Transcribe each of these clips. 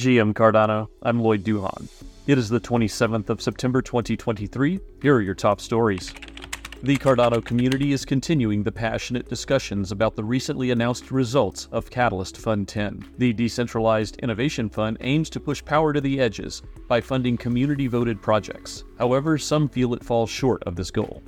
GM Cardano, I'm Lloyd Duhan. It is the 27th of September 2023. Here are your top stories. The Cardano community is continuing the passionate discussions about the recently announced results of Catalyst Fund 10. The decentralized innovation fund aims to push power to the edges by funding community voted projects. However, some feel it falls short of this goal.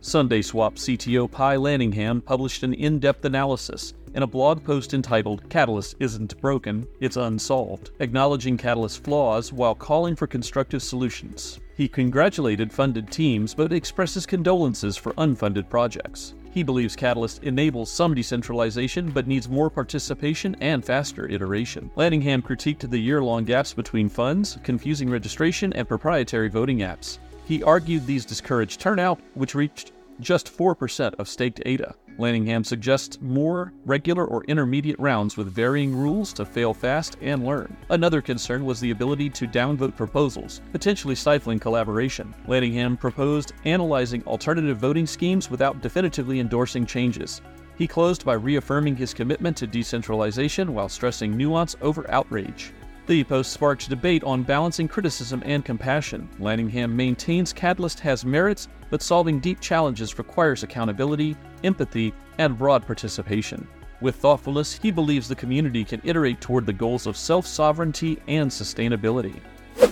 SundaeSwap CTO Pi Lanningham published an in depth analysis in a blog post entitled Catalyst Isn't Broken, It's Unsolved, acknowledging Catalyst's flaws while calling for constructive solutions. He congratulated funded teams but expresses condolences for unfunded projects. He believes Catalyst enables some decentralization but needs more participation and faster iteration. Lanningham critiqued the year long gaps between funds, confusing registration, and proprietary voting apps. He argued these discouraged turnout, which reached just 4% of staked ADA. Lanningham suggests more regular or intermediate rounds with varying rules to fail fast and learn. Another concern was the ability to downvote proposals, potentially stifling collaboration. Lanningham proposed analyzing alternative voting schemes without definitively endorsing changes. He closed by reaffirming his commitment to decentralization while stressing nuance over outrage. The post sparked debate on balancing criticism and compassion. Lanningham maintains Catalyst has merits, but solving deep challenges requires accountability, empathy, and broad participation. With thoughtfulness, he believes the community can iterate toward the goals of self sovereignty and sustainability.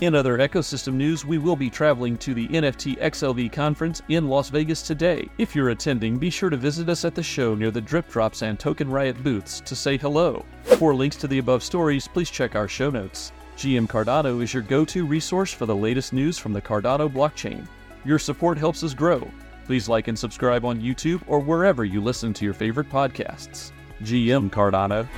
In other ecosystem news, we will be traveling to the NFTxLV conference in Las Vegas today. If you're attending, be sure to visit us at the show near the DripDropz and Token Riot booths to say hello. For links to the above stories, please check our show notes. GM Cardano is your go to resource for the latest news from the Cardano blockchain. Your support helps us grow. Please like and subscribe on YouTube or wherever you listen to your favorite podcasts. GM Cardano.